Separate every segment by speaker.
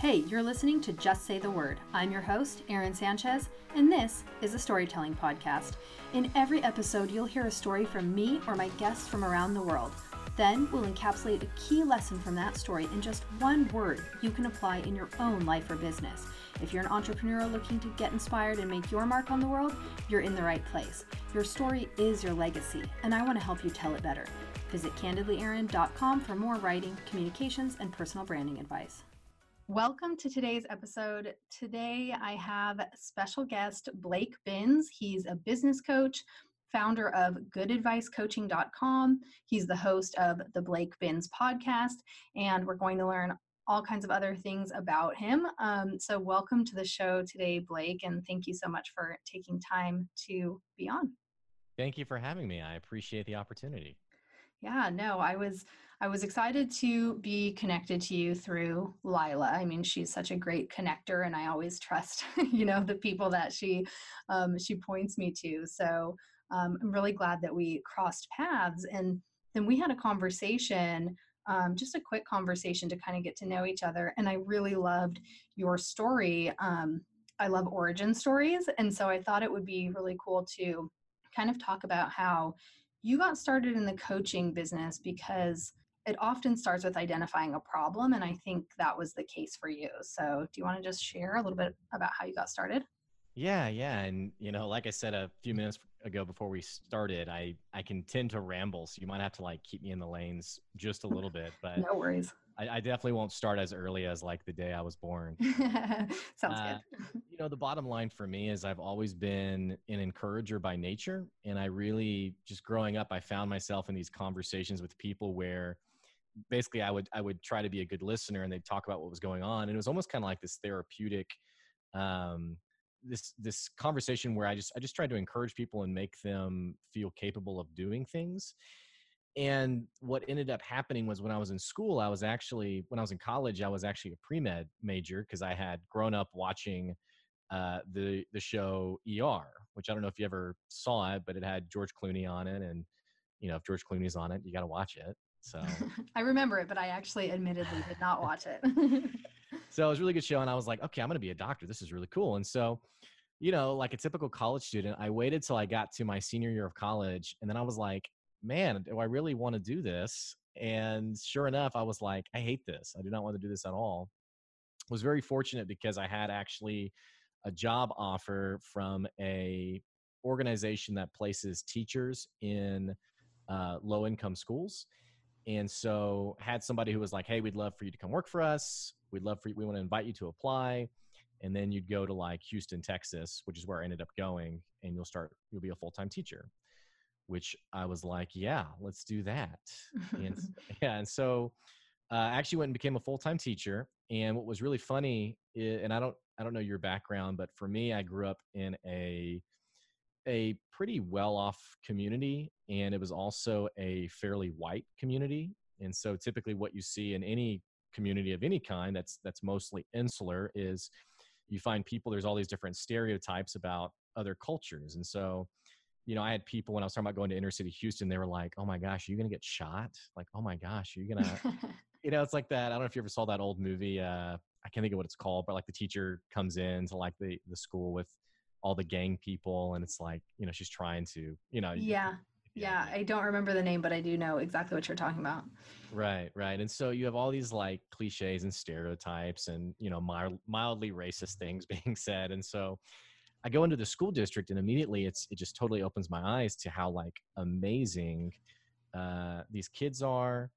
Speaker 1: Hey, you're listening to Just Say the Word. I'm your host, Erin Sanchez, and this is a storytelling podcast. In every episode, you'll hear a story from me or my guests from around the world. Then we'll encapsulate a key lesson from that story in just one word you can apply in your own life or business. If you're an entrepreneur looking to get inspired and make your mark on the world, you're in the right place. Your story is your legacy, and I want to help you tell it better. Visit candidlyerin.com for more writing, communications, and personal branding advice. Welcome to today's episode. Today I have special guest Blake Binns. He's a business coach, founder of goodadvicecoaching.com. He's the host of the Blake Binns podcast, and we're going to learn all kinds of other things about him. Um, so, welcome to the show today, Blake, and thank you so much for taking time to be on.
Speaker 2: Thank you for having me. I appreciate the opportunity.
Speaker 1: Yeah, no, I was I was excited to be connected to you through Lila. I mean, she's such a great connector, and I always trust, you know, the people that she um, she points me to. So um, I'm really glad that we crossed paths, and then we had a conversation, um, just a quick conversation to kind of get to know each other. And I really loved your story. Um, I love origin stories, and so I thought it would be really cool to kind of talk about how you got started in the coaching business because it often starts with identifying a problem and i think that was the case for you. So do you want to just share a little bit about how you got started?
Speaker 2: Yeah yeah and you know like i said a few minutes ago before we started i i can tend to ramble so you might have to like keep me in the lanes just a little bit but
Speaker 1: no worries.
Speaker 2: I, I, definitely won't start as early as like the day i was born.
Speaker 1: Sounds uh, good.
Speaker 2: you know the bottom line for me is i've always been an encourager by nature and i really just growing up i found myself in these conversations with people where basically I would I would try to be a good listener and they'd talk about what was going on and it was almost kind of like this therapeutic um this this conversation where I just I just tried to encourage people and make them feel capable of doing things. And what ended up happening was when I was in school, I was actually when I was in college, I was actually a pre med major because I had grown up watching uh, the the show ER, which I don't know if you ever saw it, but it had George Clooney on it, and you know if George Clooney's on it, you got to watch it. So
Speaker 1: I remember it, but I actually admittedly did not watch it.
Speaker 2: so it was a really good show. And I was like, okay, I'm going to be a doctor. This is really cool. And so, you know, like a typical college student, I waited till I got to my senior year of college. And then I was like, man, do I really want to do this? And sure enough, I was like, I hate this. I do not want to do this at all. was very fortunate because I had actually a job offer from a organization that places teachers in uh, low income schools and so had somebody who was like hey we'd love for you to come work for us. We'd love for you we want to invite you to apply. And then you'd go to like houston texas which is where i ended up going and you'll start you'll be a full-time teacher which i was like yeah let's do that. And yeah and so uh, I actually went and became a full-time teacher and what was really funny and i don't i don't know your background but for me i grew up in a a pretty well off community and it was also a fairly white community and so typically what you see in any community of any kind that's that's mostly insular is you find people there's all these different stereotypes about other cultures and so you know i had people when i was talking about going to inner city houston they were like oh my gosh are you gonna get shot? Like oh my gosh are you gonna you know it's like that i don't know if you ever saw that old movie uh i can't think of what it's called but like the teacher comes in to like the the school with all the gang people and it's like you know she's trying to you know
Speaker 1: yeah. yeah i don't remember the name but i do know exactly what you're talking about.
Speaker 2: Right right and so you have all these like cliches and stereotypes and you know mild, mildly racist things being said and so i go into the school district and immediately it's it just totally opens my eyes to how like amazing uh, these kids are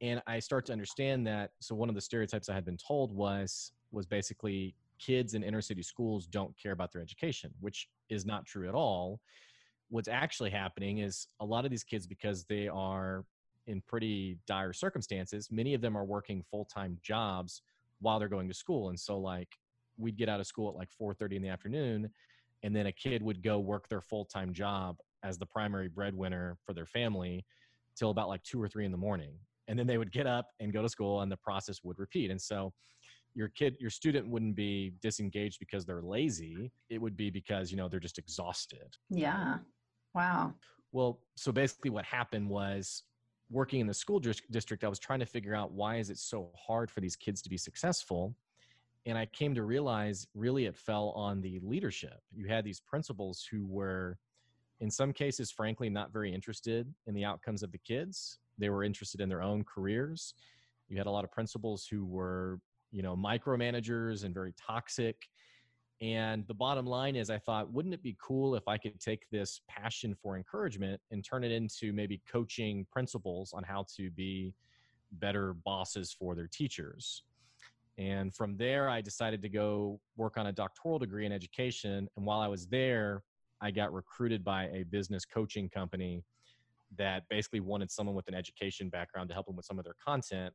Speaker 2: and i start to understand that so one of the stereotypes i had been told was was basically kids in inner city schools don't care about their education, which is not true at all. What's actually happening is a lot of these kids, because they are in pretty dire circumstances, many of them are working full time jobs while they're going to school. And so, like, we'd get out of school at like 4:30 in the afternoon, and then a kid would go work their full time job as the primary breadwinner for their family till about like two or three in the morning. And then they would get up and go to school, and the process would repeat. And so, your kid your student wouldn't be disengaged because they're lazy it would be because you know they're just exhausted
Speaker 1: yeah wow
Speaker 2: well so basically what happened was working in the school district i was trying to figure out why is it so hard for these kids to be successful and I came to realize really it fell on the leadership. You had these principals who were, in some cases, frankly, not very interested in the outcomes of the kids. They were interested in their own careers. You had a lot of principals who were, you know, micromanagers and very toxic. And the bottom line is, I thought, wouldn't it be cool if I could take this passion for encouragement and turn it into maybe coaching principals on how to be better bosses for their teachers? And from there, I decided to go work on a doctoral degree in education. And while I was there, I got recruited by a business coaching company that basically wanted someone with an education background to help them with some of their content.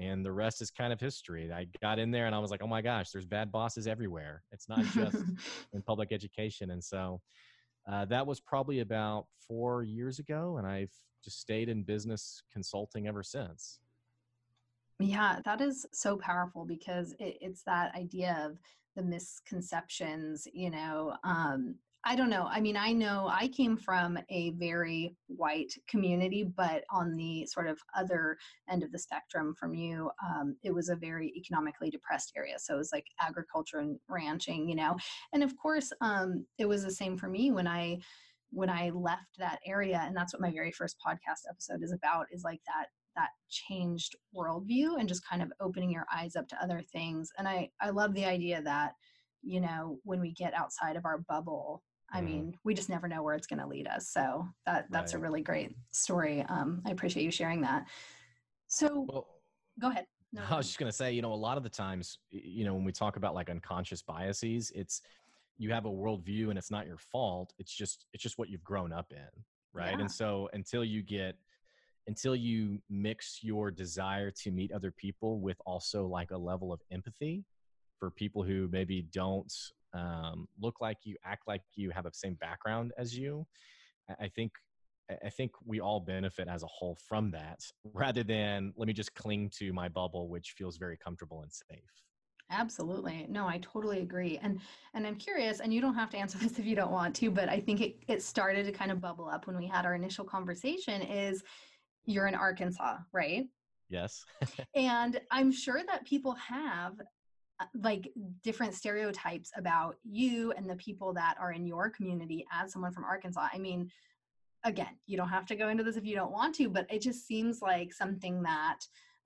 Speaker 2: And the rest is kind of history. I got in there and I was like, oh my gosh, there's bad bosses everywhere. It's not just in public education. And so uh, that was probably about four years ago. And I've just stayed in business consulting ever since.
Speaker 1: Yeah, that is so powerful because it, it's that idea of the misconceptions, you know. Um, I don't know. I mean, I know I came from a very white community, but on the sort of other end of the spectrum from you, um, it was a very economically depressed area. So it was like agriculture and ranching, you know. And of course, um, it was the same for me when I when I left that area, and that's what my very first podcast episode is about. Is like that that changed worldview and just kind of opening your eyes up to other things. And I, I love the idea that, you know, when we get outside of our bubble, I mm. mean, we just never know where it's going to lead us. So that that's right. a really great story. Um, I appreciate you sharing that. So well, go ahead.
Speaker 2: No, I was just going to say, you know, a lot of the times, you know, when we talk about like unconscious biases, it's you have a worldview and it's not your fault. It's just it's just what you've grown up in, right? Yeah. And so until you get until you mix your desire to meet other people with also like a level of empathy for people who maybe don't um, look like you, act like you, have the same background as you, I think I think we all benefit as a whole from that rather than let me just cling to my bubble, which feels very comfortable and safe.
Speaker 1: Absolutely. No, I totally agree. And and I'm curious, and you don't have to answer this if you don't want to, but I think it, it started to kind of bubble up when we had our initial conversation is you're in Arkansas, right?
Speaker 2: Yes.
Speaker 1: and I'm sure that people have like different stereotypes about you and the people that are in your community as someone from Arkansas. I mean, again, you don't have to go into this if you don't want to, but it just seems like something that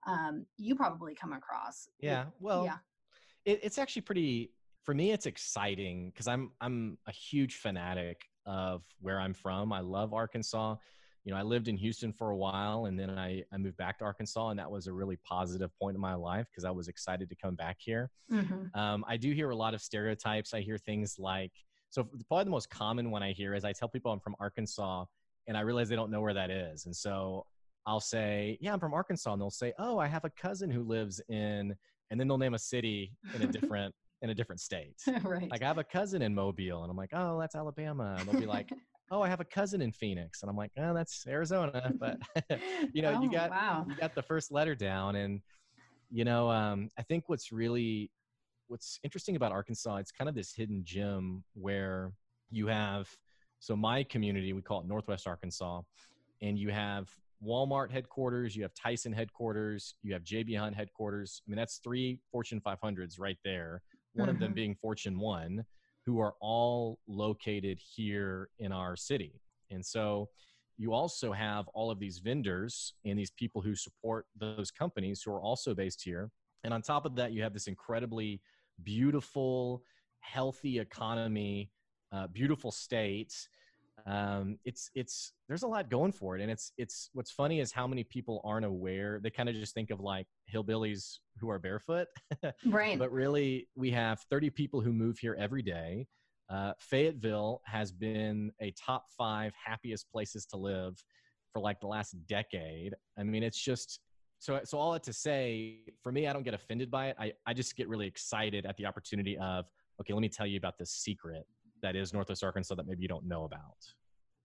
Speaker 1: um, you probably come across.
Speaker 2: Yeah. Well, yeah. It, it's actually pretty, for me, it's exciting because I'm, I'm a huge fanatic of where I'm from. I love Arkansas you know, I lived in Houston for a while and then I, I moved back to Arkansas and that was a really positive point in my life because I was excited to come back here. Mm-hmm. Um, I do hear a lot of stereotypes. I hear things like, so probably the most common one I hear is I tell people I'm from Arkansas and I realize they don't know where that is. And so I'll say, yeah, I'm from Arkansas. And they'll say, oh, I have a cousin who lives in, and then they'll name a city in a different, in a different state. right. Like I have a cousin in Mobile and I'm like, oh, that's Alabama. And they'll be like, oh, I have a cousin in Phoenix, and I'm like, oh, that's Arizona, but you know, oh, you got wow. you got the first letter down, and you know, um, I think what's really what's interesting about Arkansas, it's kind of this hidden gem where you have so my community, we call it Northwest Arkansas, and you have Walmart headquarters, you have Tyson headquarters, you have JB Hunt headquarters. I mean, that's three Fortune 500s right there. One mm-hmm. of them mm-hmm. being Fortune One who are all located here in our city. And so you also have all of these vendors and these people who support those companies who are also based here. And on top of that, you have this incredibly beautiful, healthy economy, uh, beautiful states um, it's it's there's a lot going for it and it's it's what's funny is how many people aren't aware. They kind of just think of like hillbillies who are barefoot.
Speaker 1: Right.
Speaker 2: But really we have 30 people who move here every day. Uh, fayetteville has been a top five happiest places to live for like the last decade. I mean it's just so so all that to say for me i don't get offended by it. I, I just get really excited at the opportunity of okay let me tell you about this secret that is Northwest Arkansas that maybe you don't know about.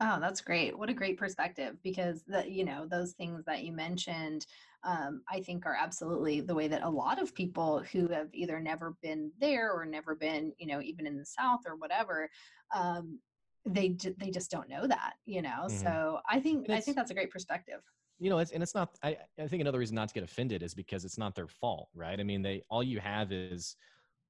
Speaker 1: Oh, that's great. What a great perspective because that you know those things that you mentioned um, I think are absolutely the way that a lot of people who have either never been there or never been, you know, even in the South or whatever, um, they they just don't know that, you know. Mm-hmm. So I think I think that's a great perspective.
Speaker 2: You know, it's and it's not. I I think another reason not to get offended is because it's not their fault, right? I mean, they all you have is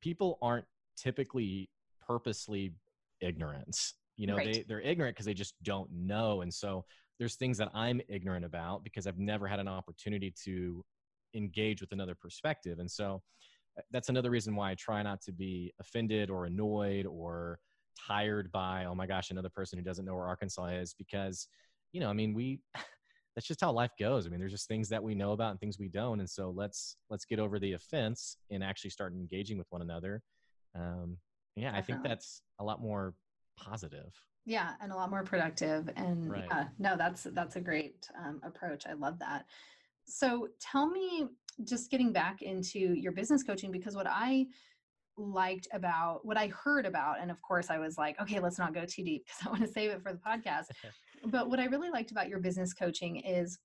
Speaker 2: people aren't typically purposely ignorant. You know,
Speaker 1: Right.
Speaker 2: they, they're ignorant because they just don't know. And so there's things that I'm ignorant about because I've never had an opportunity to engage with another perspective. And so uh, that's another reason why I try not to be offended or annoyed or tired by, oh my gosh, another person who doesn't know where Arkansas is because, you know, I mean, we, that's just how life goes. I mean, there's just things that we know about and things we don't. And so let's, let's get over the offense and actually start engaging with one another. Um, yeah, I think that's a lot more positive.
Speaker 1: Yeah, and a lot more productive. And
Speaker 2: Right.
Speaker 1: yeah, no, that's that's a great um, approach. I love that. So tell me, just getting back into your business coaching, because what I liked about what I heard about, and of course I was like, okay, let's not go too deep because I want to save it for the podcast. but what I really liked about your business coaching is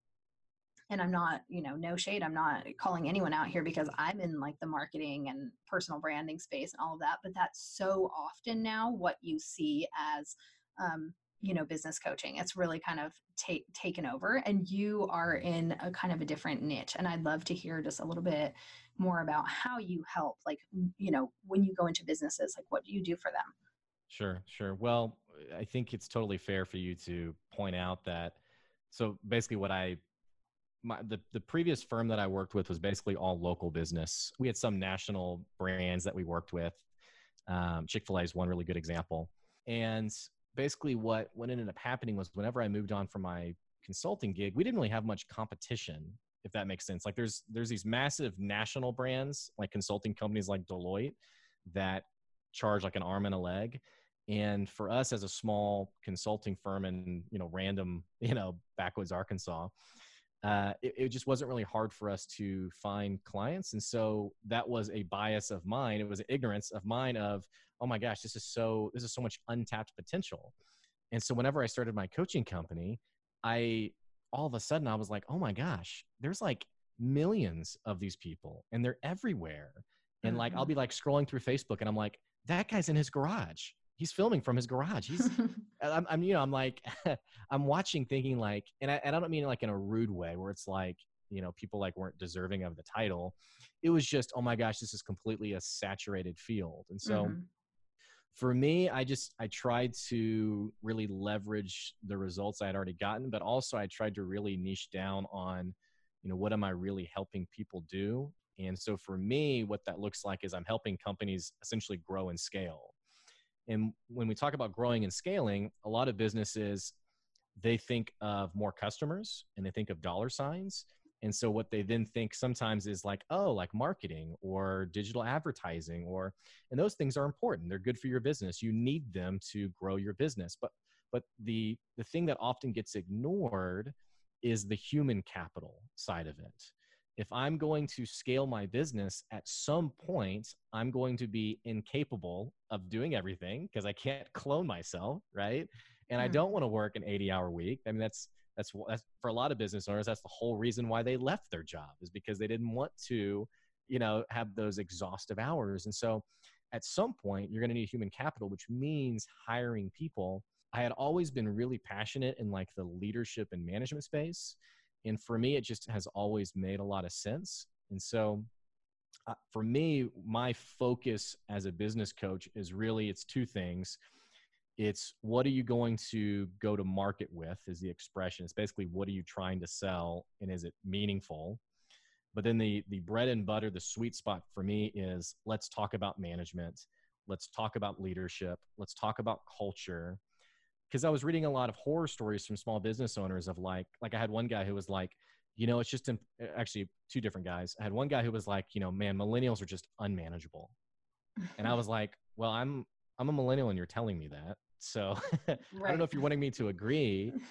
Speaker 1: and I'm not, you know, no shade. I'm not calling anyone out here because I'm in like the marketing and personal branding space and all of that. But that's so often now what you see as, um, you know, business coaching. It's really kind of ta- taken over, and you are in a kind of a different niche. And I'd love to hear just a little bit more about how you help, like, you know, when you go into businesses, like, what do you do for them?
Speaker 2: Sure, sure. Well, I think it's totally fair for you to point out that. So basically, what I my the, the previous firm that I worked with was basically all local business. We had some national brands that we worked with. Um, Chick Fil A is one really good example. And basically, what what ended up happening was whenever I moved on from my consulting gig, we didn't really have much competition, if that makes sense. Like there's there's these massive national brands like consulting companies like Deloitte that charge like an arm and a leg. And for us as a small consulting firm in you know random you know backwoods Arkansas, uh, it, it just wasn't really hard for us to find clients. And so that was a bias of mine. It was an ignorance of mine of, oh my gosh, this is so, this is so much untapped potential. And so whenever I started my coaching company, I, all of a sudden I was like, oh my gosh, there's like millions of these people and they're everywhere. And like, I'll
Speaker 1: Mhm.
Speaker 2: be like scrolling through Facebook and I'm like, that guy's in his garage. He's filming from his garage. He's, I'm, I'm, you know, I'm like, I'm watching thinking like, and I, and I don't mean like in a rude way where it's like, you know, people like weren't deserving of the title. It was just, oh my gosh, this is completely a saturated field. And so
Speaker 1: Mhm.
Speaker 2: for me, I just, I tried to really leverage the results I had already gotten, but also I tried to really niche down on, you know, what am I really helping people do? And so for me, what that looks like is I'm helping companies essentially grow and scale. And when we talk about growing and scaling, a lot of businesses they think of more customers and they think of dollar signs. And so what they then think sometimes is like, oh, like marketing or digital advertising or and those things are important. They're good for your business. You need them to grow your business. But but the the thing that often gets ignored is the human capital side of it if I'm going to scale my business at some point, I'm going to be incapable of doing everything because I can't clone myself, right? And I
Speaker 1: Mhm.
Speaker 2: don't want to work an 80 hour week. I mean, that's, that's, that's for a lot of business owners, that's the whole reason why they left their job is because they didn't want to, you know, have those exhaustive hours. And so at some point, you're going to need human capital, which means hiring people. I had always been really passionate in like the leadership and management space and for me it just has always made a lot of sense. And so uh, for me my focus as a business coach is really it's two things. It's what are you going to go to market with is the expression. It's basically what are you trying to sell and is it meaningful? But then the the bread and butter the sweet spot for me is let's talk about management. Let's talk about leadership. Let's talk about culture because I was reading a lot of horror stories from small business owners of like, like I had one guy who was like, you know, it's just imp- uh, actually two different guys. I had one guy who was like, you know, man, millennials are just unmanageable, and I was like, well, I'm I'm a millennial, and you're telling me that, so I don't know if you're wanting me to agree.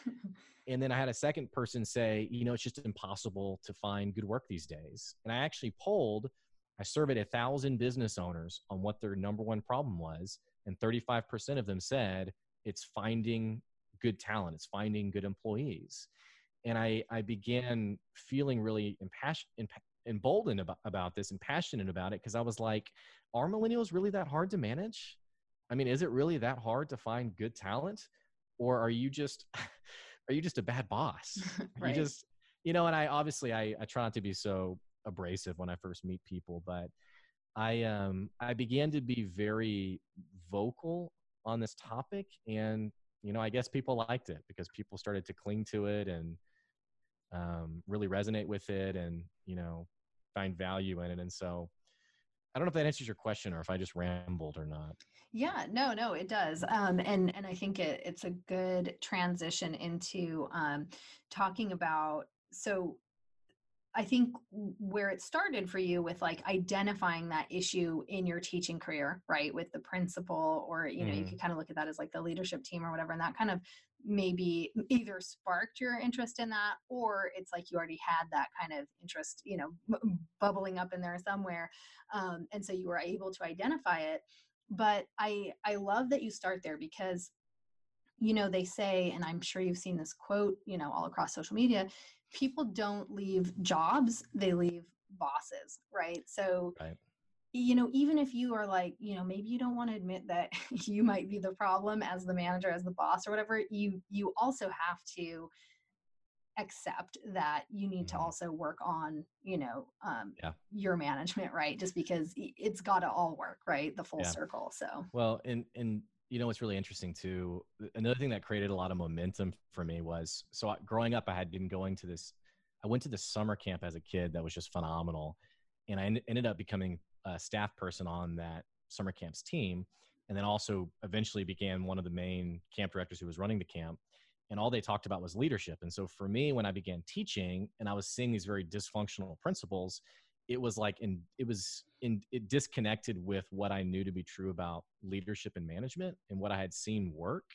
Speaker 2: And then I had a second person say, you know, it's just impossible to find good work these days. And I actually polled, I surveyed a thousand business owners on what their number one problem was, and 35% of them said it's finding good talent, it's finding good employees. And I, I began feeling really impassioned, emboldened about, about this and passionate about it because I was like, are millennials really that hard to manage? I mean, is it really that hard to find good talent? Or are you just are you just a bad boss?
Speaker 1: Right.
Speaker 2: You just you know, and I obviously I, I try not to be so abrasive when I first meet people, but I um I began to be very vocal on this topic and you know I guess people liked it because people started to cling to it and um, really resonate with it and you know find value in it and so I don't know if that answers your question or if I just rambled or not.
Speaker 1: Yeah, no, no, it does. Um, and and I think it, it's a good transition into um, talking about. So I think where it started for you with like identifying that issue in your teaching career, right, with the principal, or you know, mm. you mm-hmm. could kind of look at that as like the leadership team or whatever, and that kind of maybe either sparked your interest in that, or it's like you already had that kind of interest, you know, bubbling up in there somewhere, um, and so you were able to identify it. But I I love that you start there because you know they say and i'm sure you've seen this quote you know all across social media people don't leave jobs, they leave bosses, right? So, right. you know, even if you are like, you know, maybe you don't want to admit that you might be the problem as the manager, as the boss or whatever, you you also have to accept that you need mm-hmm. to also work on you know um, yeah. your management right just because it's got to all work right the full yeah. circle so
Speaker 2: well and and you know what's really interesting too another thing that created a lot of momentum for me was so growing up i had been going to this i went to this summer camp as a kid that was just phenomenal and i ended up becoming a staff person on that summer camp's team and then also eventually began one of the main camp directors who was running the camp and all they talked about was leadership and so for me when i began teaching and i was seeing these very dysfunctional principals it was like in it was in it disconnected with what I knew to be true about leadership and management and what I had seen work.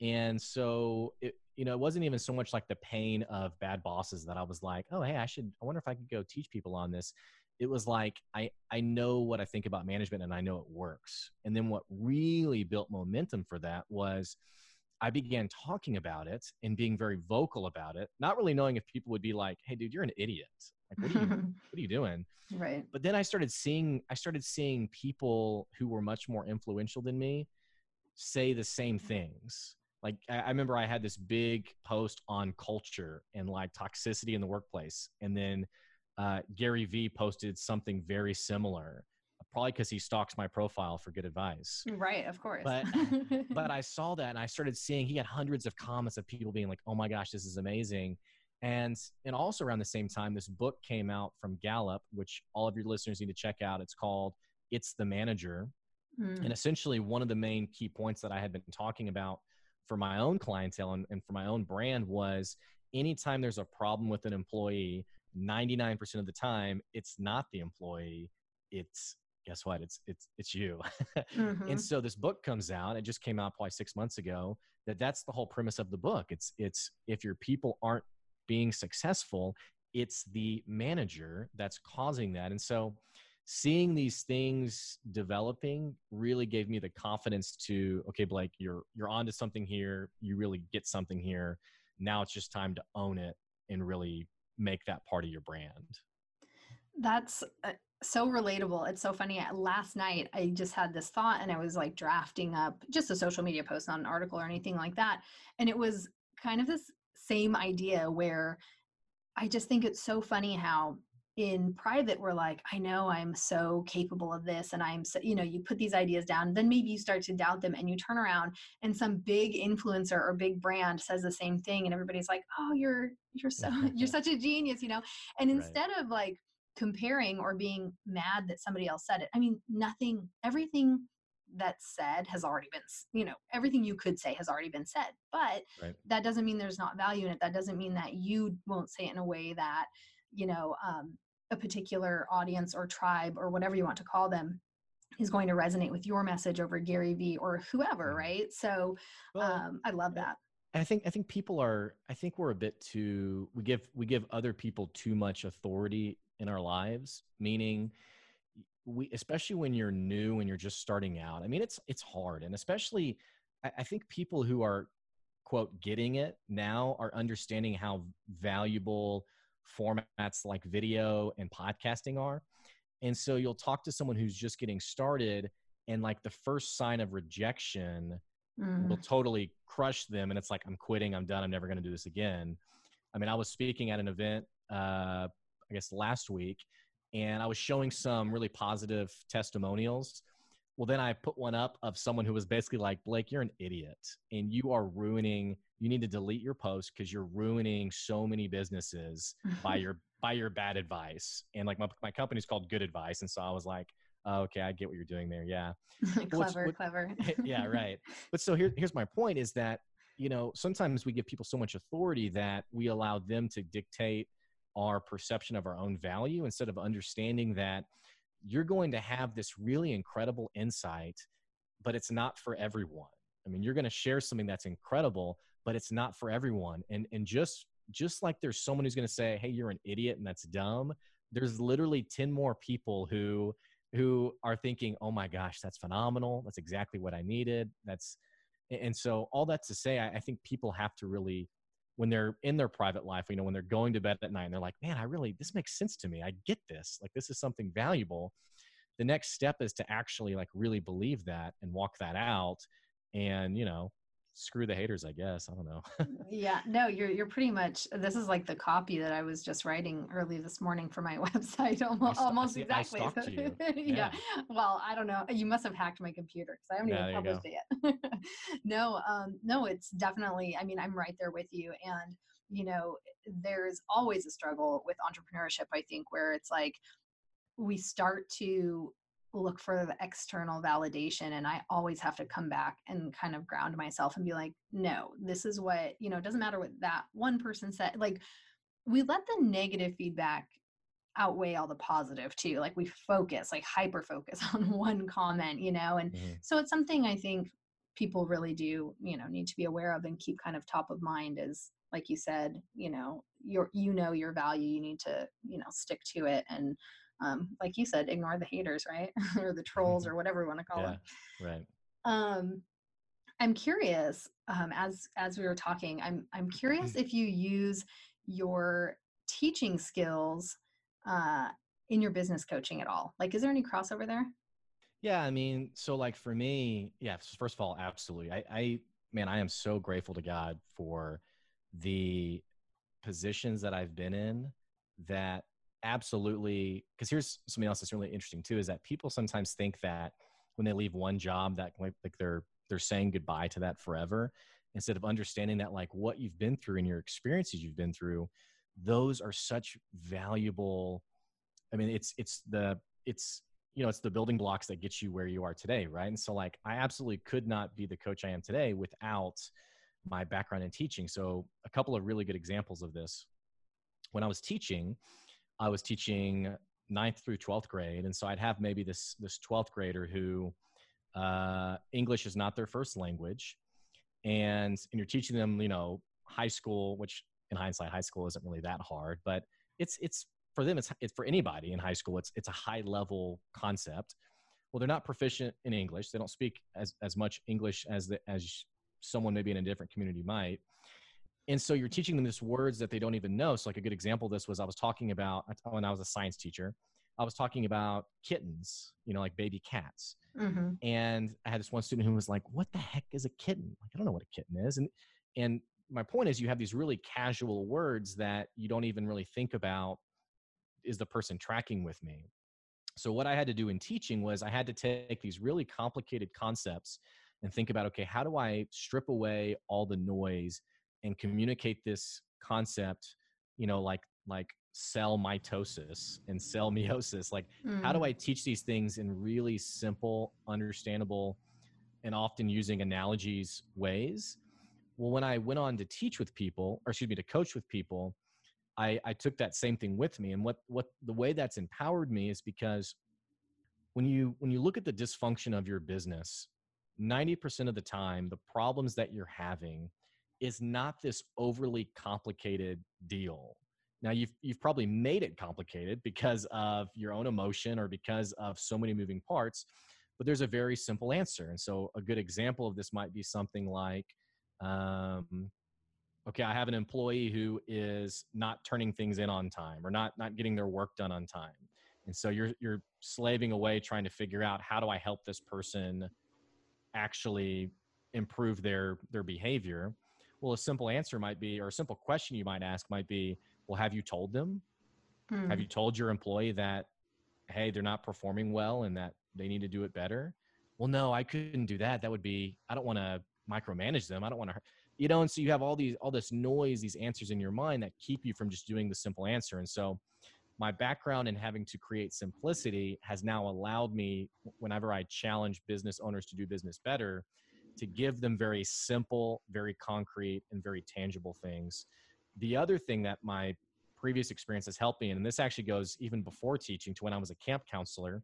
Speaker 2: And so it you know, it wasn't even so much like the pain of bad bosses that I was like, oh hey, I should I wonder if I could go teach people on this. It was like I I know what I think about management and I know it works. And then what really built momentum for that was I began talking about it and being very vocal about it, not really knowing if people would be like, "Hey, dude, you're an idiot." Like, what are you, what are you doing?
Speaker 1: Right.
Speaker 2: But then I started seeing, I started seeing people who were much more influential than me say the same things. Like I, I remember I had this big post on culture and like toxicity in the workplace, and then uh, Gary Vee posted something very similar probably because he stalks my profile for good advice.
Speaker 1: Right, of course.
Speaker 2: But but I saw that and I started seeing he had hundreds of comments of people being like, "Oh my gosh, this is amazing." And and also around the same time, this book came out from Gallup, which all of your listeners need to check out. It's called "It's the Manager," mm. and essentially one of the main key points that I had been talking about for my own clientele and, and for my own brand was anytime there's a problem with an employee 99% of the time it's not the employee it's guess what it's it's it's you mm-hmm. and so this book comes out it just came out probably six months ago that that's the whole premise of the book it's it's if your people aren't being successful it's the manager that's causing that and so seeing these things developing really gave me the confidence to okay blake you're you're onto something here you really get something here now it's just time to own it and really make that part of your brand
Speaker 1: that's uh, so relatable. It's so funny. Last night, I just had this thought and I was like drafting up just a social media post, not an article or anything like that. And it was kind of this same idea where I just think it's so funny how in private we're like i know i'm so capable of this and i'm so you know you put these ideas down then maybe you start to doubt them and you turn around and some big influencer or big brand says the same thing and everybody's like oh you're you're so you're such a genius you know and instead right. of like comparing or being mad that somebody else said it. I mean, nothing, everything that's said has already been, you know, everything you could say has already been said. But right. that doesn't mean there's not value in it. That doesn't mean that you won't say it in a way that, you know, um, a particular audience or tribe or whatever you want to call them is going to resonate with your message over Gary Vee or whoever, mm-hmm. right? So well, um, I love that.
Speaker 2: I think I think people are I think we're a bit too we give we give other people too much authority in our lives meaning we especially when you're new and you're just starting out i mean it's it's hard and especially I, I think people who are quote getting it now are understanding how valuable formats like video and podcasting are and so you'll talk to someone who's just getting started and like the first sign of rejection mm. will totally crush them and it's like i'm quitting i'm done i'm never going to do this again i mean i was speaking at an event uh, I guess last week, and I was showing some really positive testimonials. Well, then I put one up of someone who was basically like, Blake, you're an idiot and you are ruining, you need to delete your post because you're ruining so many businesses by your by your bad advice. And like my, my company's called Good Advice. And so I was like, oh, okay, I get what you're doing there. Yeah.
Speaker 1: clever, what, clever.
Speaker 2: yeah, right. But so here, here's my point is that, you know, sometimes we give people so much authority that we allow them to dictate our perception of our own value instead of understanding that you're going to have this really incredible insight, but it's not for everyone. I mean, you're going to share something that's incredible, but it's not for everyone. And and just just like there's someone who's going to say, "Hey, you're an idiot and that's dumb." There's literally 10 more people who who are thinking, "Oh my gosh, that's phenomenal. That's exactly what I needed." That's and so all that to say, I, I think people have to really when they're in their private life, you know, when they're going to bed at night and they're like, man, I really, this makes sense to me. I get this. Like, this is something valuable. The next step is to actually like really believe that and walk that out and, you know, screw the haters i guess i don't know
Speaker 1: yeah no you're you're pretty much this is like the copy that i was just writing early this morning for my website almost, st- almost exactly
Speaker 2: yeah.
Speaker 1: yeah. well i don't know you must have hacked my computer because i haven't
Speaker 2: yeah,
Speaker 1: even published it yet no um no it's definitely i mean i'm right there with you and you know there's always a struggle with entrepreneurship i think where it's like we start to look for the external validation and i always have to come back and kind of ground myself and be like no this is what you know it doesn't matter what that one person said like we let the negative feedback outweigh all the positive too like we focus like hyper focus on one comment you know and mm-hmm. so it's something i think people really do you know need to be aware of and keep kind of top of mind is like you said you know your you know your value you need to you know stick to it and um, like you said, ignore the haters, right? or the trolls or whatever we want to call
Speaker 2: yeah,
Speaker 1: them.
Speaker 2: Right.
Speaker 1: Um, I'm curious, um, as as we were talking, I'm I'm curious if you use your teaching skills uh, in your business coaching at all. Like, is there any crossover there?
Speaker 2: Yeah, I mean, so like for me, yeah. First of all, absolutely. I, I man, I am so grateful to God for the positions that I've been in that absolutely because here's something else that's really interesting too is that people sometimes think that when they leave one job that like, like they're they're saying goodbye to that forever. Instead of understanding that like what you've been through and your experiences you've been through those are such valuable i mean it's it's the it's you know it's the building blocks that get you where you are today right? And so like i absolutely could not be the coach i am today without my background in teaching. So a couple of really good examples of this. When i was teaching I was teaching ninth through 12th grade. And so I'd have maybe this, this 12th grader who uh, English is not their first language. And, and you're teaching them, you know, high school, which in hindsight, high school isn't really that hard, but it's, it's for them, it's, it's for anybody in high school. It's, it's a high level concept. Well, they're not proficient in English. They don't speak as, as much English as the, as someone maybe in a different community might and so you're teaching them this words that they don't even know. So like a good example of this was i was talking about when i was a science teacher i was talking about kittens you know like baby cats. Mm-hmm. and i had this one student who was like what the heck is a kitten? Like i don't know what a kitten is. And and my point is you have these really casual words that you don't even really think about is the person tracking with me? So what i had to do in teaching was i had to take these really complicated concepts and think about okay how do i strip away all the noise and communicate this concept you know like like cell mitosis and cell meiosis like mm. how do mm. i teach these things in really simple understandable and often using analogies ways well when i went on to teach with people or excuse me to coach with people i i took that same thing with me and what what the way that's empowered me is because when you when you look at the dysfunction of your business 90% of the time the problems that you're having is not this overly complicated deal. Now you've you've probably made it complicated because of your own emotion or because of so many moving parts, but there's a very simple answer. And so a good example of this might be something like, um, okay, I have an employee who is not turning things in on time or not not getting their work done on time, and so you're you're slaving away trying to figure out how do I help this person actually improve their their behavior well, a simple answer might be, or a simple question you might ask might be, well, have you told them? Mm. Have you told your employee that hey, they're not performing well and that they need to do it better. Well, no, I couldn't do that. That would be, I don't want to micromanage them. I don't want to, you know, and so you have all these, all this noise, these answers in your mind that keep you from just doing the simple answer. And so my background in having to create simplicity has now allowed me, whenever I challenge business owners to do business better, to give them very simple, very concrete, and very tangible things. The other thing that my previous experience has helped me, and this actually goes even before teaching to when I was a camp counselor,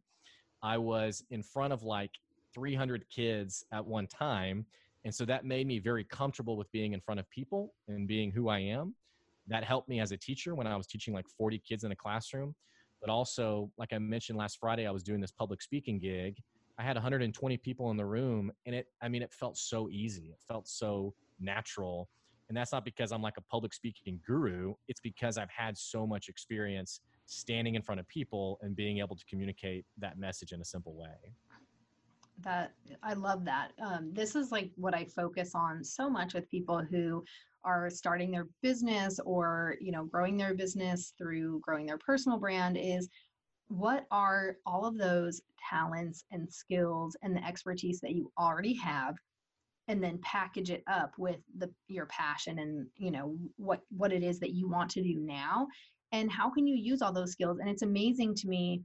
Speaker 2: I was in front of like 300 kids at one time. And so that made me very comfortable with being in front of people and being who I am that helped me as a teacher when I was teaching like 40 kids in a classroom. But also, like I mentioned last Friday, I was doing this public speaking gig. I had 120 people in the room, and it, I mean, it felt so easy. It felt so natural. And that's not because I'm like a public speaking guru, it's because I've had so much experience standing in front of people and being able to communicate that message in a simple way
Speaker 1: that i love that um, this is like what i focus on so much with people who are starting their business or you know growing their business through growing their personal brand is what are all of those talents and skills and the expertise that you already have and then package it up with the your passion and you know what what it is that you want to do now and how can you use all those skills? And it's amazing to me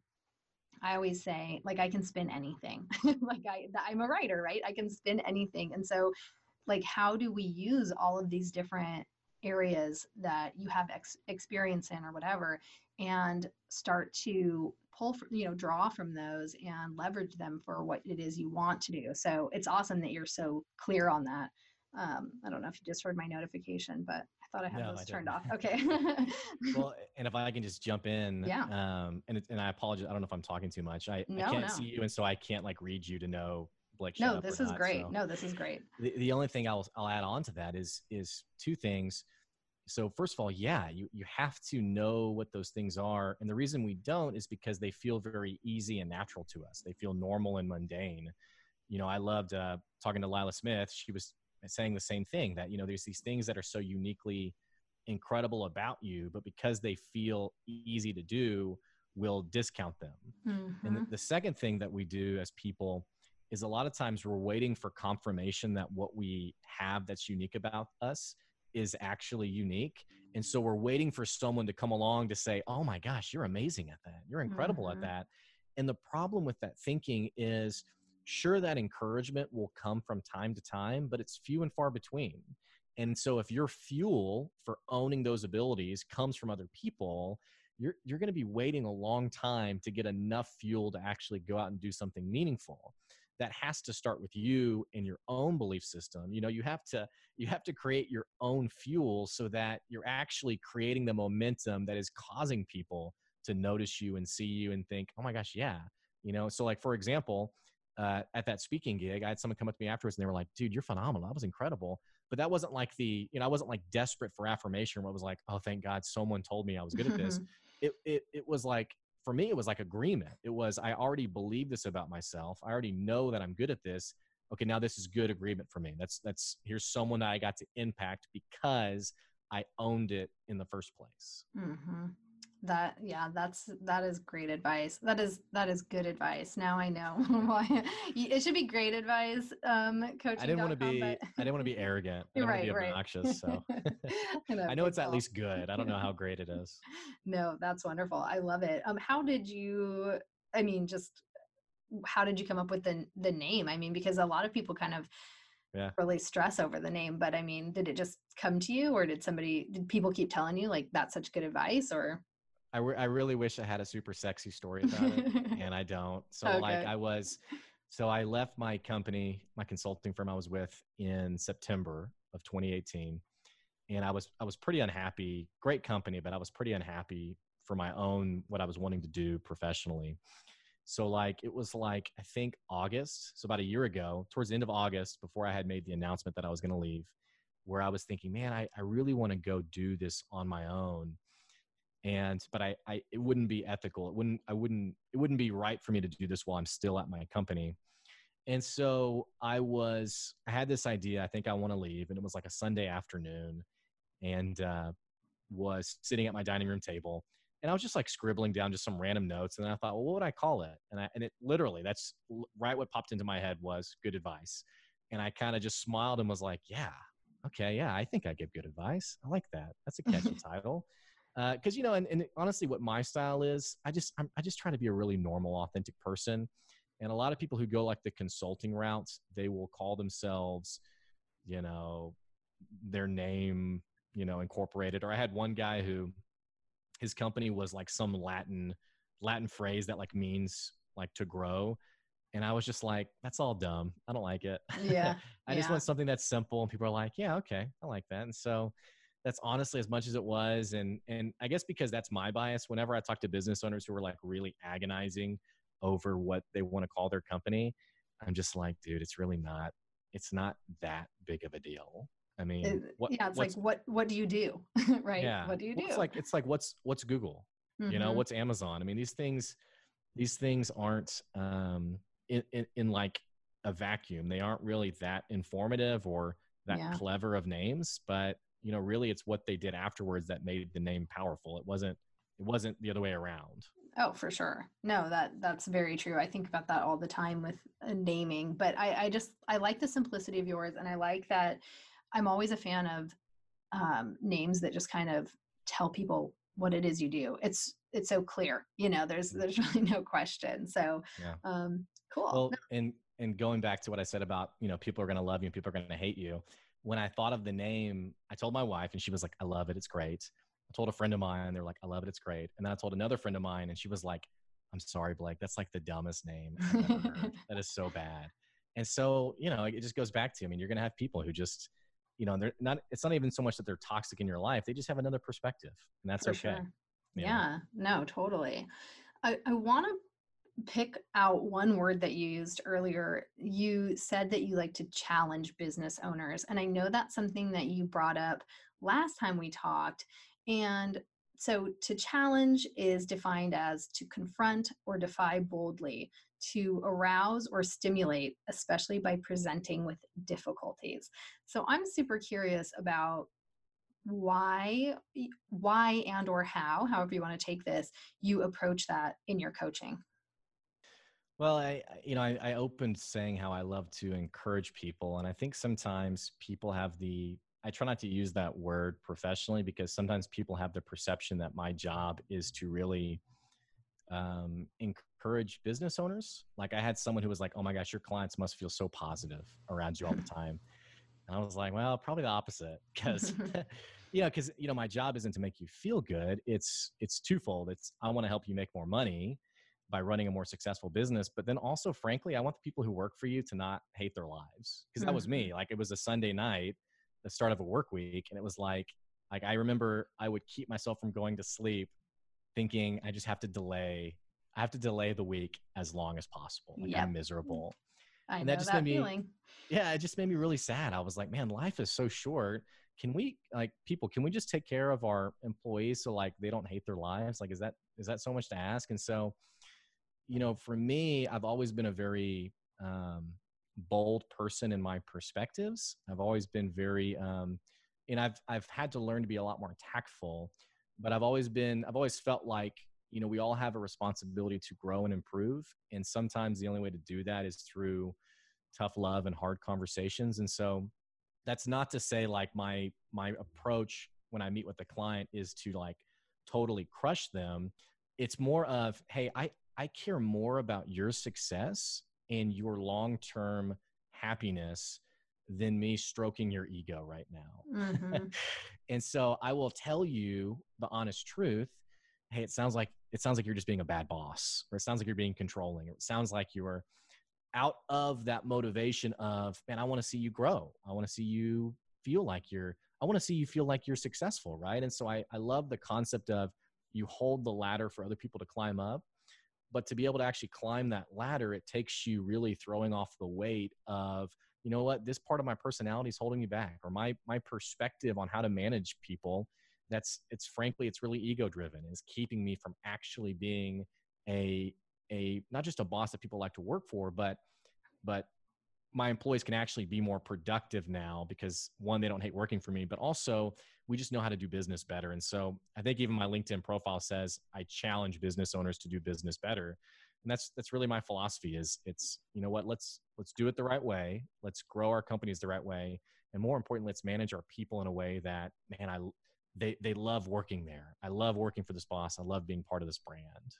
Speaker 1: i always say like i can spin anything. Like i i'm a writer right? I can spin anything. And so like how do we use all of these different areas that you have ex- experience in or whatever and start to pull from, you know draw from those and leverage them for what it is you want to do. So it's awesome that you're so clear on that. Um, i don't know if you just heard my notification but i thought i had no, those I turned off. Okay.
Speaker 2: Well and if i can just jump in
Speaker 1: yeah.
Speaker 2: um, and, and i apologize i don't know if i'm talking too much. I, no, I can't no. see you and so i can't like read you to know like
Speaker 1: no this is not, great. so. no this is great.
Speaker 2: the, the only thing I'll, I'll add on to that is is two things. So first of all yeah you, you have to know what those things are and the reason we don't is because they feel very easy and natural to us. They feel normal and mundane. You know i loved uh, talking to lila smith. She was saying the same thing that you know there's these things that are so uniquely incredible about you but because they feel easy to do we'll discount them. Mm-hmm. and the, the second thing that we do as people is a lot of times we're waiting for confirmation that what we have that's unique about us is actually unique. And so we're waiting for someone to come along to say, oh my gosh, you're amazing at that. You're incredible mm-hmm. at that. And the problem with that thinking is sure, that encouragement will come from time to time, but it's few and far between. And so if your fuel for owning those abilities comes from other people, you're, you're going to be waiting a long time to get enough fuel to actually go out and do something meaningful that has to start with you and your own belief system you know you have to you have to create your own fuel so that you're actually creating the momentum that is causing people to notice you and see you and think oh my gosh yeah you know? So like for example uh, at that speaking gig i had someone come up to me afterwards and they were like dude you're phenomenal that was incredible. But that wasn't like the you know i wasn't like desperate for affirmation where it was like oh thank god someone told me i was good at this. It, it, it was like for me, it was like agreement. It was, I already believe this about myself. I already know that I'm good at this. Okay, now this is good agreement for me. That's, that's, here's someone that I got to impact because I owned it in the first place.
Speaker 1: Mm-hmm that yeah that's that is great advice. That is that is good advice. Now i know why. It should be great advice um coach
Speaker 2: i didn't want to be but... i didn't want to be arrogant. I didn't right, want to be obnoxious right. so. I know, I know it's at least good. I don't know how great it is.
Speaker 1: No that's wonderful. I love it. Um how did you i mean just how did you come up with the the name? I mean because a lot of people kind of yeah. really stress over the name but i mean did it just come to you or did somebody did people keep telling you like that's such good advice or
Speaker 2: I, re- I really wish I had a super sexy story about it, and I don't. So okay. like I was, so I left my company, my consulting firm I was with in September of 2018, and I was I was pretty unhappy. Great company, but I was pretty unhappy for my own what I was wanting to do professionally. So like it was like I think August, so about a year ago, towards the end of August, before I had made the announcement that I was going to leave, where I was thinking, man, I, I really want to go do this on my own and but I, I it wouldn't be ethical it wouldn't i wouldn't it wouldn't be right for me to do this while i'm still at my company and so i was i had this idea i think i want to leave and it was like a sunday afternoon and uh, was sitting at my dining room table and I was just like scribbling down just some random notes. And I thought, well, what would I call it? And I, and it literally, that's right what popped into my head was good advice. And I kind of just smiled and was like, yeah, okay, yeah, I think I give good advice. I like that. That's a catchy title. Because uh, you know, and, and, honestly, what my style is, I just I'm, I just try to be a really normal, authentic person. And a lot of people who go like the consulting routes, they will call themselves, you know, their name, you know, incorporated. Or I had one guy who his company was like some Latin Latin phrase that like means like to grow. And I was just like, that's all dumb. I don't like it.
Speaker 1: Yeah.
Speaker 2: I
Speaker 1: yeah.
Speaker 2: just want something that's simple. And people are like, yeah, okay, I like that. And so that's honestly as much as it was. And and I guess because that's my bias, whenever I talk to business owners who are like really agonizing over what they want to call their company, I'm just like, dude, it's really not, it's not that big of a deal. I mean,
Speaker 1: what, yeah, it's like what what do you do, right?
Speaker 2: Yeah,
Speaker 1: what do you do?
Speaker 2: It's like it's like what's what's Google, mm-hmm. you know, mm-hmm. what's Amazon? I mean, these things these things aren't um, in, in, in like a vacuum. They aren't really that informative or that yeah. clever of names, but you know, really, it's what they did afterwards that made the name powerful. It wasn't it wasn't the other way around.
Speaker 1: Oh, for sure. No, that that's very true. I think about that all the time with uh, naming, but I, I just I like the simplicity of yours, and I like that I'm always a fan of um, names that just kind of tell people what it is you do. It's it's so clear, you know. There's mm. there's really no question. So, yeah. um, cool.
Speaker 2: Well, and and going back to what I said about you know people are going to love you and people are going to hate you. When I thought of the name, I told my wife, and she was like, "I love it. It's great." I told a friend of mine, they're like, "I love it. It's great." And then I told another friend of mine, and she was like, "I'm sorry, Blake. That's like the dumbest name that is so bad." And so, you know, it just goes back to, I mean, you're going to have people who just, you know, they're not, it's not even so much that they're toxic in your life. They just have another perspective and that's For okay. Sure.
Speaker 1: Yeah, no, totally. I, I want to pick out one word that you used earlier. You said that you like to challenge business owners. And I know that's something that you brought up last time we talked. And so to challenge is defined as to confront or defy boldly, to arouse or stimulate, especially by presenting with difficulties. So I'm super curious about why why and or how however you want to take this you approach that in your coaching
Speaker 2: well i you know I, I opened saying how i love to encourage people and i think sometimes people have the i try not to use that word professionally because sometimes people have the perception that my job is to really um, encourage business owners like i had someone who was like oh my gosh your clients must feel so positive around you all the time and I was like, well, probably the opposite because, you know, because, you know, my job isn't to make you feel good. It's, it's twofold. It's, I want to help you make more money by running a more successful business. But then also, frankly, I want the people who work for you to not hate their lives because that was me. Mm-hmm. Like it was a Sunday night, the start of a work week. And it was like, like I remember I would keep myself from going to sleep thinking I just have to delay I have to delay the week as long as possible. Like yep. I'm miserable.
Speaker 1: I and that just that made feeling.
Speaker 2: me, yeah, it just made me really sad. I was like, man, life is so short. Can we like people? Can we just take care of our employees so like they don't hate their lives? Like, is that is that so much to ask? And so, you know, for me, I've always been a very um, bold person in my perspectives. I've always been very, um, and I've I've had to learn to be a lot more tactful. But I've always been, I've always felt like you know we all have a responsibility to grow and improve and sometimes the only way to do that is through tough love and hard conversations and so that's not to say like my my approach when i meet with the client is to like totally crush them it's more of hey i i care more about your success and your long-term happiness than me stroking your ego right now. Mm-hmm. and so i will tell you the honest truth hey it sounds like it sounds like you're just being a bad boss or it sounds like you're being controlling or it sounds like you're out of that motivation of man i want to see you grow. I want to see you feel like you're i want to see you feel like you're successful right? And so I, I love the concept of you hold the ladder for other people to climb up but to be able to actually climb that ladder it takes you really throwing off the weight of you know what? This part of my personality is holding me back or my my perspective on how to manage people that's it's frankly it's really ego driven is keeping me from actually being a a not just a boss that people like to work for but but my employees can actually be more productive now because one they don't hate working for me but also we just know how to do business better. And so i think even my linkedin profile says i challenge business owners to do business better. And that's that's really my philosophy is it's you know what let's let's do it the right way. Let's grow our companies the right way. And more importantly let's manage our people in a way that man i they they love working there. I love working for this boss. I love being part of this brand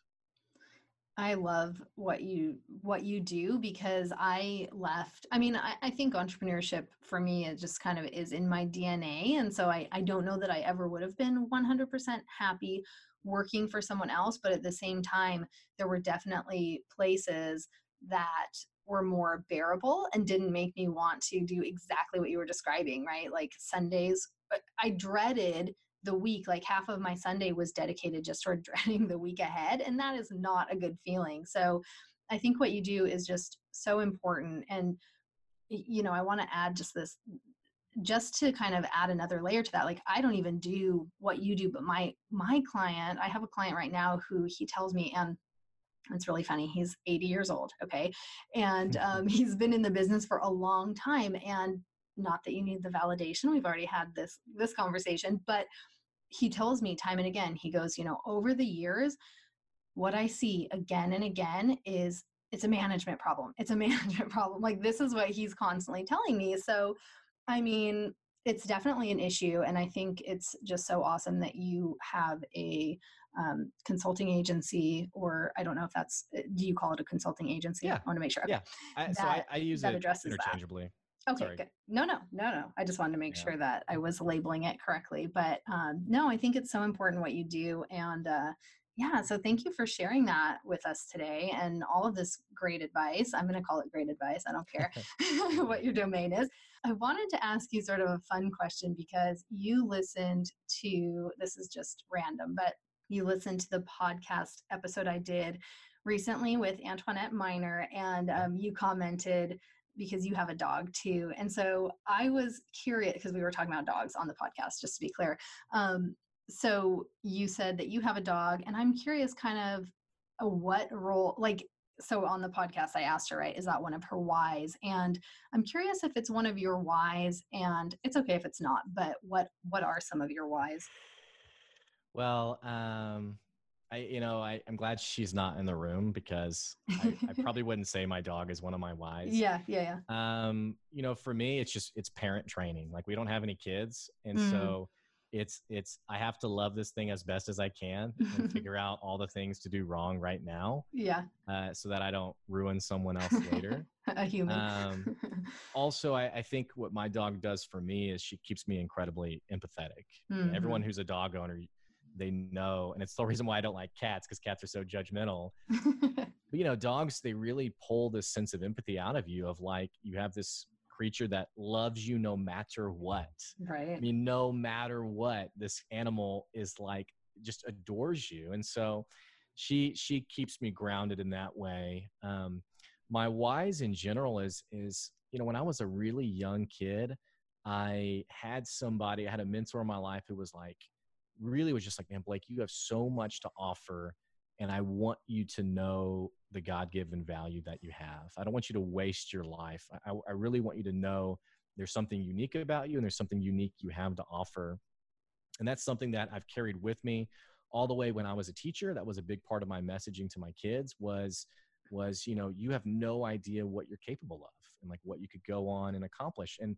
Speaker 1: I love what you what you do because I left. I mean, I, I, think entrepreneurship for me it just kind of is in my DNA. And so I, I don't know that I ever would have been 100% happy working for someone else. But at the same time, there were definitely places that were more bearable and didn't make me want to do exactly what you were describing, right? Like Sundays, I dreaded the week like half of my sunday was dedicated just toward dreading the week ahead and that is not a good feeling. So i think what you do is just so important and you know i want to add just this just to kind of add another layer to that like i don't even do what you do but my my client i have a client right now who he tells me and it's really funny he's 80 years old okay? And um, he's been in the business for a long time and not that you need the validation we've already had this this conversation but he tells me time and again, he goes, you know, over the years, what I see again and again is it's a management problem. It's a management problem. Like this is what he's constantly telling me. So, I mean, it's definitely an issue. And I think it's just so awesome that you have a um, consulting agency, or I don't know if that's, uh, do you call it a consulting agency?
Speaker 2: Yeah.
Speaker 1: I want to make sure.
Speaker 2: Okay. Yeah. I, that, so I, I use it interchangeably. That.
Speaker 1: Okay, Sorry. good. No, no, no, no. I just wanted to make yeah. sure that I was labeling it correctly. But um, no, I think it's so important what you do. And uh, yeah, so thank you for sharing that with us today and all of this great advice. I'm going to call it great advice. I don't care what your domain is. I wanted to ask you sort of a fun question because you listened to this is just random, but you listened to the podcast episode I did recently with Antoinette Miner, and um, you commented because you have a dog too. And so I was curious because we were talking about dogs on the podcast, just to be clear. Um, so you said that you have a dog, and I'm curious kind of a what role, like, so on the podcast, I asked her, right, is that one of her whys? And I'm curious if it's one of your whys, and it's okay if it's not, but what what are some of your whys?
Speaker 2: Well, um, I, you know, I, am glad she's not in the room because I, I, probably wouldn't say my dog is one of my whys.
Speaker 1: Yeah, yeah,
Speaker 2: yeah. Um, you know, for me, it's just it's parent training. Like we don't have any kids, and mm. so it's it's I have to love this thing as best as I can and figure out all the things to do wrong right now.
Speaker 1: Yeah.
Speaker 2: Uh, so that I don't ruin someone else later.
Speaker 1: A human. Um,
Speaker 2: also, I, I, think what my dog does for me is she keeps me incredibly empathetic. Mm-hmm. Everyone who's a dog owner they know and it's the reason why i don't like cats because cats are so judgmental. But you know dogs they really pull this sense of empathy out of you of like you have this creature that loves you no matter what.
Speaker 1: Right.
Speaker 2: i mean no matter what this animal is like just adores you. And so she she keeps me grounded in that way. Um my whys in general is is you know when i was a really young kid i had somebody i had a mentor in my life who was like really was just like, man, Blake, you have so much to offer. And I want you to know the God given value that you have. I don't want you to waste your life. I, I really want you to know there's something unique about you and there's something unique you have to offer. And that's something that I've carried with me all the way when I was a teacher. That was a big part of my messaging to my kids was, was, you know, you have no idea what you're capable of and like what you could go on and accomplish. And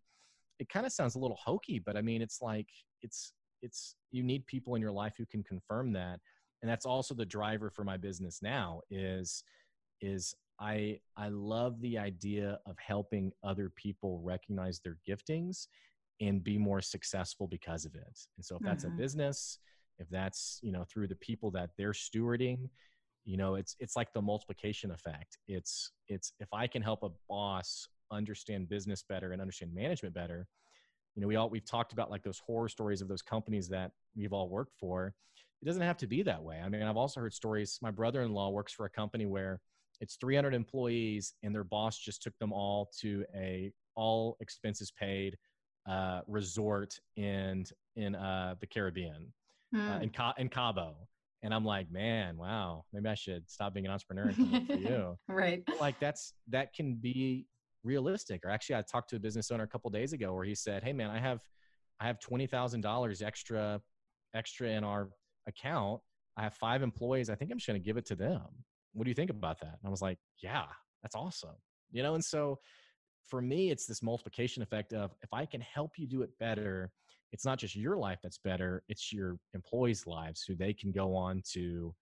Speaker 2: it kind of sounds a little hokey, but I mean, it's like, it's, it's you need people in your life who can confirm that. And that's also the driver for my business now is is i i love the idea of helping other people recognize their giftings and be more successful because of it. And so if that's mm-hmm. a business if that's you know through the people that they're stewarding you know it's it's like the multiplication effect. It's it's if i can help a boss understand business better and understand management better you know we all we've talked about like those horror stories of those companies that we've all worked for. It doesn't have to be that way. I mean i've also heard stories my brother-in-law works for a company where it's 300 employees and their boss just took them all to a all expenses paid uh, resort in in uh, the caribbean mm. uh, in, Ca- in cabo. And i'm like man wow. Maybe i should stop being an entrepreneur and come for you.
Speaker 1: Right.
Speaker 2: Like that's that can be realistic. Or actually, I talked to a business owner a couple days ago where he said, "Hey, man, I have I have twenty thousand dollars extra extra in our account. I have five employees. I think I'm just going to give it to them. What do you think about that?" And I was like, "Yeah, that's awesome." You know, and so for me, it's this multiplication effect of if I can help you do it better, it's not just your life that's better; it's your employees' lives who they can go on to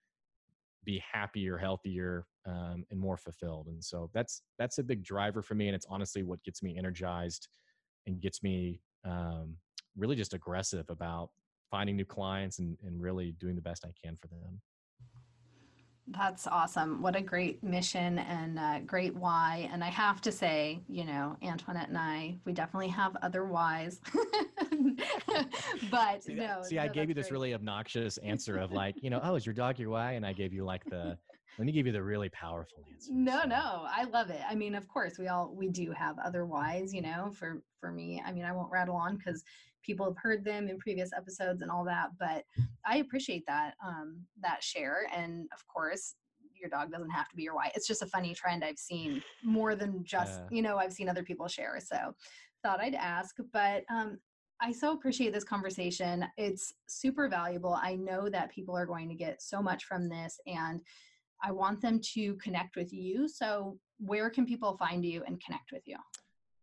Speaker 2: be happier, healthier, um, and more fulfilled. And so that's that's a big driver for me, and it's honestly what gets me energized and gets me um, really just aggressive about finding new clients and, and really doing the best I can for them.
Speaker 1: That's awesome. What a great mission and uh, great why. And I have to say, you know, Antoinette and I, we definitely have other whys. but
Speaker 2: see,
Speaker 1: no.
Speaker 2: See,
Speaker 1: no,
Speaker 2: I gave you this
Speaker 1: great.
Speaker 2: really obnoxious answer of like, you know, oh, is your dog your why? And I gave you like the, let me give you the really powerful answer.
Speaker 1: No,
Speaker 2: so.
Speaker 1: no, I love it. I mean, of course, we all we do have other whys, you know. For for me, I mean, I won't rattle on because people have heard them in previous episodes and all that. But I appreciate that um, that share, and of course, your dog doesn't have to be your why. It's just a funny trend I've seen more than just
Speaker 2: Yeah.
Speaker 1: you know I've seen other people share. So thought I'd ask, but um, I so appreciate this conversation. It's super valuable. I know that people are going to get so much from this, and I want them to connect with you. So where can people find you and connect with you?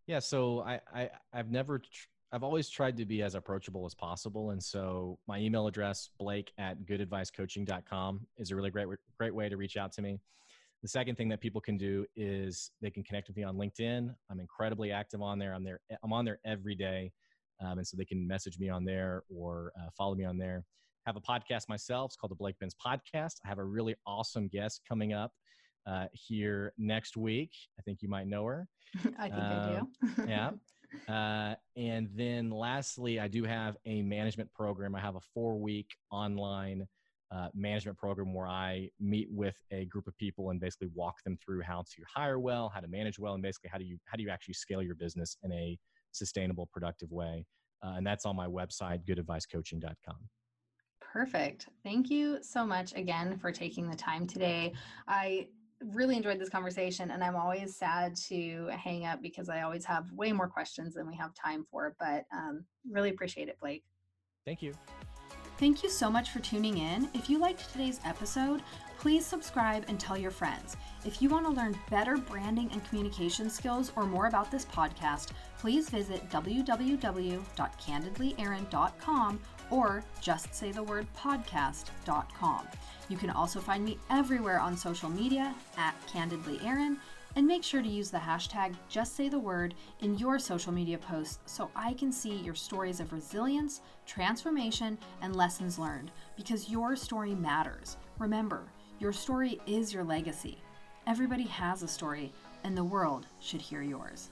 Speaker 2: Yeah, so I, I I've never tr- I've always tried to be as approachable as possible, and so my email address Blake at goodadvicecoaching.com is a really great great way to reach out to me. The second thing that people can do is they can connect with me on LinkedIn. I'm incredibly active on there. I'm there. I'm on there every day, um, and so they can message me on there or uh, follow me on there. Have a podcast myself. It's called the Blake Binns Podcast. I have a really awesome guest coming up uh, here next week. I think you might know her.
Speaker 1: I think I
Speaker 2: Um,
Speaker 1: do.
Speaker 2: yeah. Uh, and then lastly, I do have a management program. I have a four week online uh, management program where I meet with a group of people and basically walk them through how to hire well, how to manage well, and basically how do you how do you actually scale your business in a sustainable, productive way. Uh, and that's on my website, goodadvicecoaching.com.
Speaker 1: Perfect. Thank you so much again for taking the time today. I really enjoyed this conversation and I'm always sad to hang up because I always have way more questions than we have time for, but um, really appreciate it, Blake.
Speaker 2: Thank you.
Speaker 1: Thank you so much for tuning in. If you liked today's episode, please subscribe and tell your friends. If you want to learn better branding and communication skills or more about this podcast, please visit www.candidlyerin.com or just say the word podcast.com. You can also find me everywhere on social media at candidlyerin and make sure to use the hashtag just say the word in your social media posts so I can see your stories of resilience, transformation, and lessons learned because your story matters. Remember, your story is your legacy. Everybody has a story, and the world should hear yours.